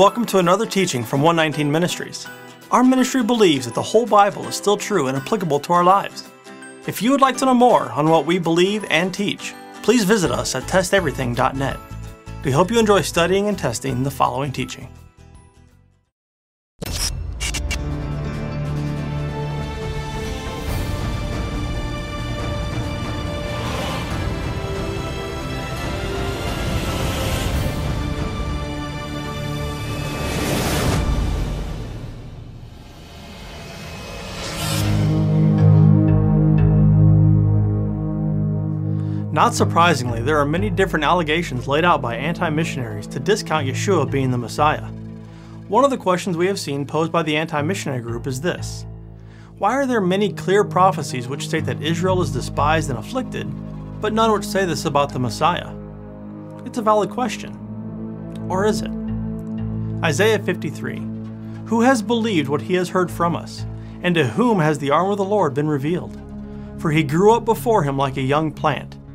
welcome to another teaching from 119 Ministries. Our ministry believes that the whole Bible is still true and applicable to our lives. If you would like to know more on what we believe and teach, please visit us at testeverything.net. We hope you enjoy studying and testing the following teaching. Not surprisingly, there are many different allegations laid out by anti missionaries to discount Yeshua being the Messiah. One of the questions we have seen posed by the anti missionary group is this Why are there many clear prophecies which state that Israel is despised and afflicted, but none which say this about the Messiah? It's a valid question. Or is it? Isaiah 53 Who has believed what he has heard from us? And to whom has the arm of the Lord been revealed? For he grew up before him like a young plant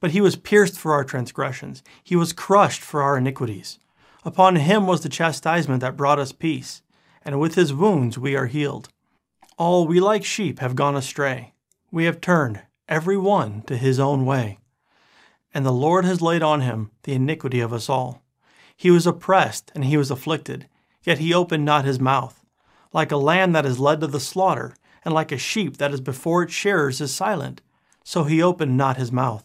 But he was pierced for our transgressions, he was crushed for our iniquities. Upon him was the chastisement that brought us peace, and with his wounds we are healed. All we like sheep have gone astray. We have turned, every one, to his own way. And the Lord has laid on him the iniquity of us all. He was oppressed, and he was afflicted, yet he opened not his mouth. Like a lamb that is led to the slaughter, and like a sheep that is before its shearers is silent, so he opened not his mouth.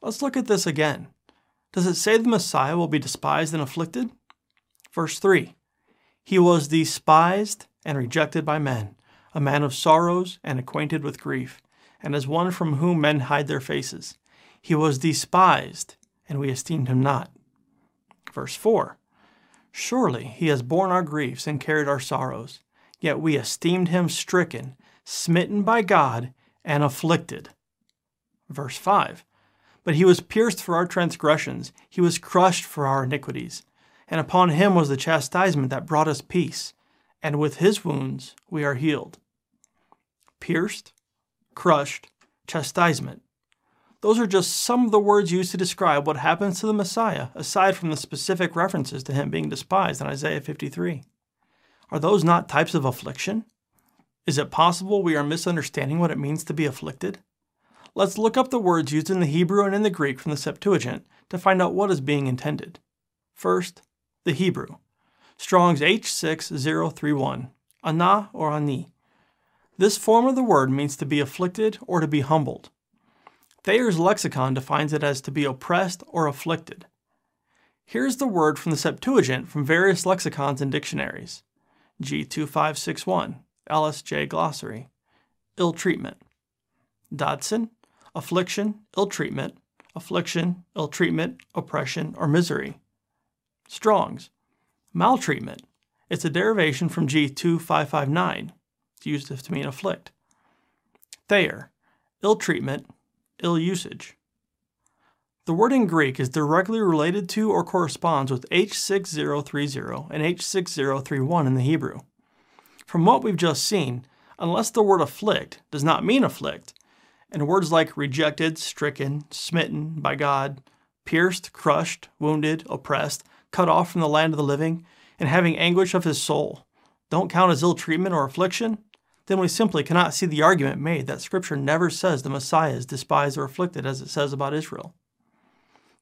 Let's look at this again. Does it say the Messiah will be despised and afflicted? Verse 3 He was despised and rejected by men, a man of sorrows and acquainted with grief, and as one from whom men hide their faces. He was despised, and we esteemed him not. Verse 4 Surely he has borne our griefs and carried our sorrows, yet we esteemed him stricken, smitten by God, and afflicted. Verse 5 but he was pierced for our transgressions, he was crushed for our iniquities. And upon him was the chastisement that brought us peace, and with his wounds we are healed. Pierced, crushed, chastisement. Those are just some of the words used to describe what happens to the Messiah, aside from the specific references to him being despised in Isaiah 53. Are those not types of affliction? Is it possible we are misunderstanding what it means to be afflicted? Let's look up the words used in the Hebrew and in the Greek from the Septuagint to find out what is being intended. First, the Hebrew. Strong's H6031, ana or ani. This form of the word means to be afflicted or to be humbled. Thayer's lexicon defines it as to be oppressed or afflicted. Here's the word from the Septuagint from various lexicons and dictionaries. G2561, LSJ Glossary. Ill treatment. Dodson, affliction, ill treatment, affliction, ill treatment, oppression, or misery. Strong's, maltreatment. It's a derivation from G2559. It's used to mean afflict. Thayer, ill treatment, ill usage. The word in Greek is directly related to or corresponds with H6030 and H6031 in the Hebrew. From what we've just seen, unless the word afflict does not mean afflict, and words like rejected, stricken, smitten by God, pierced, crushed, wounded, oppressed, cut off from the land of the living, and having anguish of his soul don't count as ill treatment or affliction, then we simply cannot see the argument made that Scripture never says the Messiah is despised or afflicted as it says about Israel.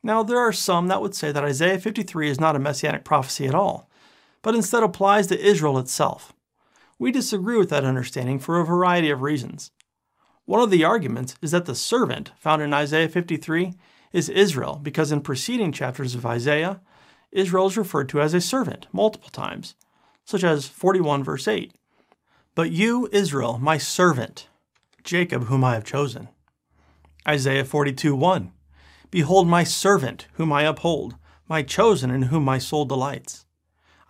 Now, there are some that would say that Isaiah 53 is not a messianic prophecy at all, but instead applies to Israel itself. We disagree with that understanding for a variety of reasons. One of the arguments is that the servant found in Isaiah 53 is Israel, because in preceding chapters of Isaiah, Israel is referred to as a servant multiple times, such as 41 verse 8. But you, Israel, my servant, Jacob, whom I have chosen. Isaiah 42 1. Behold, my servant, whom I uphold, my chosen, in whom my soul delights.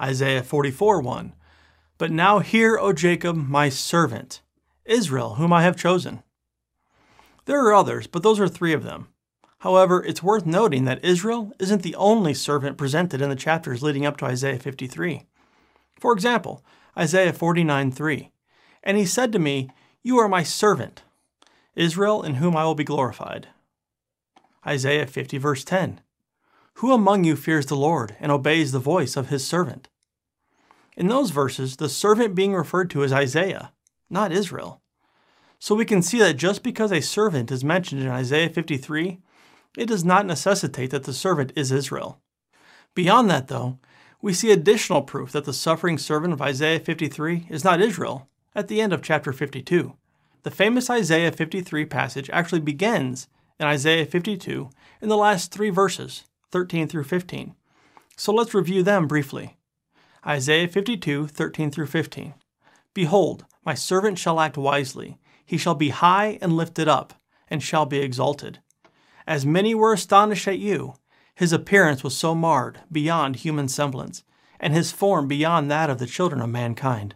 Isaiah 44 1. But now hear, O Jacob, my servant, Israel, whom I have chosen. There are others, but those are three of them. However, it's worth noting that Israel isn't the only servant presented in the chapters leading up to Isaiah 53. For example, Isaiah 49 3. And he said to me, You are my servant, Israel, in whom I will be glorified. Isaiah 50 verse 10. Who among you fears the Lord and obeys the voice of his servant? In those verses, the servant being referred to is Isaiah, not Israel. So we can see that just because a servant is mentioned in Isaiah 53, it does not necessitate that the servant is Israel. Beyond that, though, we see additional proof that the suffering servant of Isaiah 53 is not Israel at the end of chapter 52. The famous Isaiah 53 passage actually begins in Isaiah 52 in the last three verses, 13 through 15. So let's review them briefly. Isaiah 52, 13 through 15. Behold, my servant shall act wisely. He shall be high and lifted up, and shall be exalted. As many were astonished at you, his appearance was so marred beyond human semblance, and his form beyond that of the children of mankind.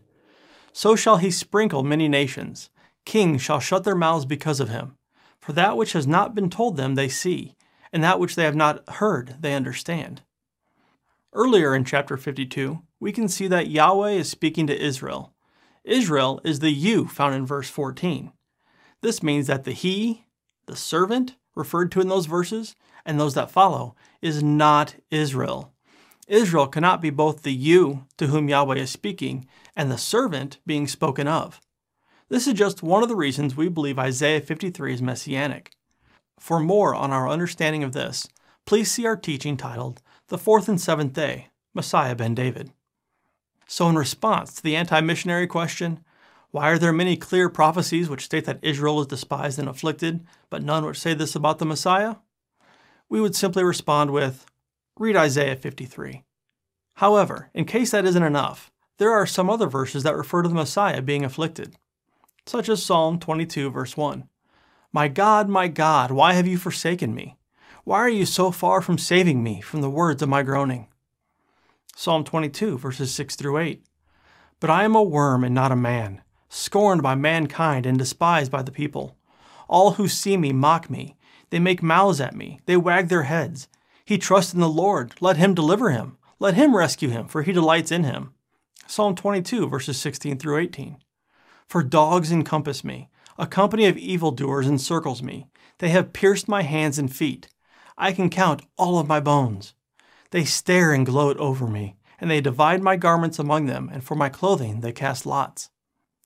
So shall he sprinkle many nations. Kings shall shut their mouths because of him. For that which has not been told them they see, and that which they have not heard they understand. Earlier in chapter 52, we can see that Yahweh is speaking to Israel. Israel is the you found in verse 14. This means that the he, the servant, referred to in those verses, and those that follow, is not Israel. Israel cannot be both the you to whom Yahweh is speaking and the servant being spoken of. This is just one of the reasons we believe Isaiah 53 is messianic. For more on our understanding of this, please see our teaching titled The Fourth and Seventh Day Messiah ben David. So, in response to the anti missionary question, why are there many clear prophecies which state that Israel is despised and afflicted, but none which say this about the Messiah? We would simply respond with, read Isaiah 53. However, in case that isn't enough, there are some other verses that refer to the Messiah being afflicted, such as Psalm 22, verse 1. My God, my God, why have you forsaken me? Why are you so far from saving me from the words of my groaning? Psalm 22, verses 6 through 8. But I am a worm and not a man, scorned by mankind and despised by the people. All who see me mock me. They make mouths at me. They wag their heads. He trusts in the Lord. Let him deliver him. Let him rescue him, for he delights in him. Psalm 22, verses 16 through 18. For dogs encompass me, a company of evildoers encircles me. They have pierced my hands and feet. I can count all of my bones. They stare and gloat over me, and they divide my garments among them, and for my clothing they cast lots.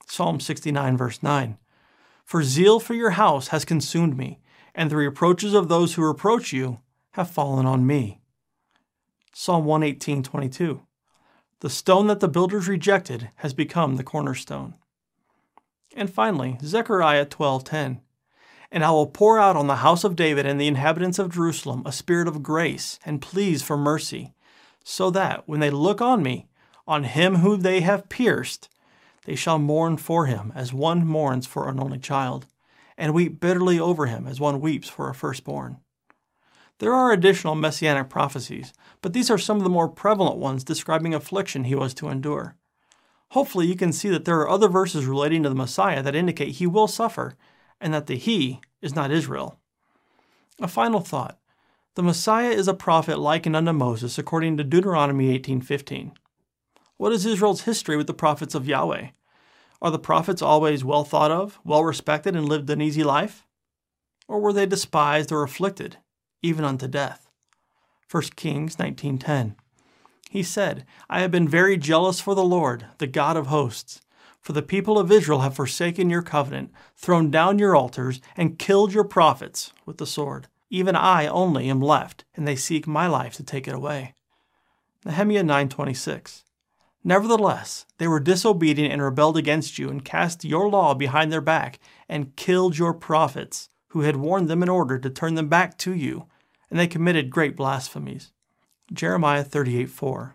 Psalm 69, verse 9. For zeal for your house has consumed me, and the reproaches of those who reproach you have fallen on me. Psalm 118, 22. The stone that the builders rejected has become the cornerstone. And finally, Zechariah 12:10. And I will pour out on the house of David and the inhabitants of Jerusalem a spirit of grace and pleas for mercy, so that when they look on me, on him whom they have pierced, they shall mourn for him as one mourns for an only child, and weep bitterly over him as one weeps for a firstborn. There are additional messianic prophecies, but these are some of the more prevalent ones describing affliction he was to endure. Hopefully, you can see that there are other verses relating to the Messiah that indicate he will suffer, and that the he is not Israel. A final thought. The Messiah is a prophet likened unto Moses according to Deuteronomy 18:15. What is Israel's history with the prophets of Yahweh? Are the prophets always well thought of, well respected, and lived an easy life? Or were they despised or afflicted, even unto death? 1 Kings 19:10. He said, I have been very jealous for the Lord, the God of hosts. For the people of Israel have forsaken your covenant, thrown down your altars, and killed your prophets with the sword. Even I only am left, and they seek my life to take it away. Nehemiah 9:26. Nevertheless, they were disobedient and rebelled against you, and cast your law behind their back, and killed your prophets, who had warned them in order to turn them back to you, and they committed great blasphemies. Jeremiah 38:4.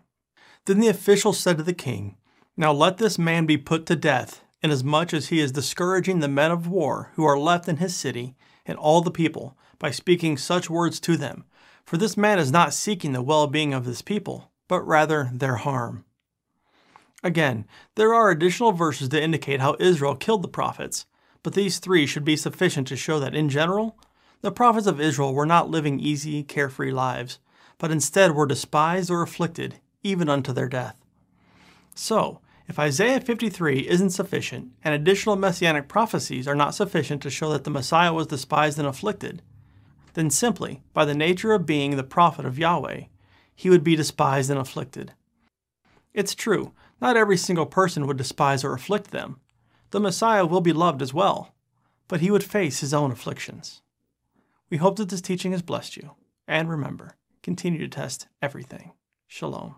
Then the official said to the king, now let this man be put to death, inasmuch as he is discouraging the men of war who are left in his city and all the people by speaking such words to them. For this man is not seeking the well being of his people, but rather their harm. Again, there are additional verses to indicate how Israel killed the prophets, but these three should be sufficient to show that in general, the prophets of Israel were not living easy, carefree lives, but instead were despised or afflicted, even unto their death. So, if Isaiah 53 isn't sufficient, and additional messianic prophecies are not sufficient to show that the Messiah was despised and afflicted, then simply, by the nature of being the prophet of Yahweh, he would be despised and afflicted. It's true, not every single person would despise or afflict them. The Messiah will be loved as well, but he would face his own afflictions. We hope that this teaching has blessed you, and remember, continue to test everything. Shalom.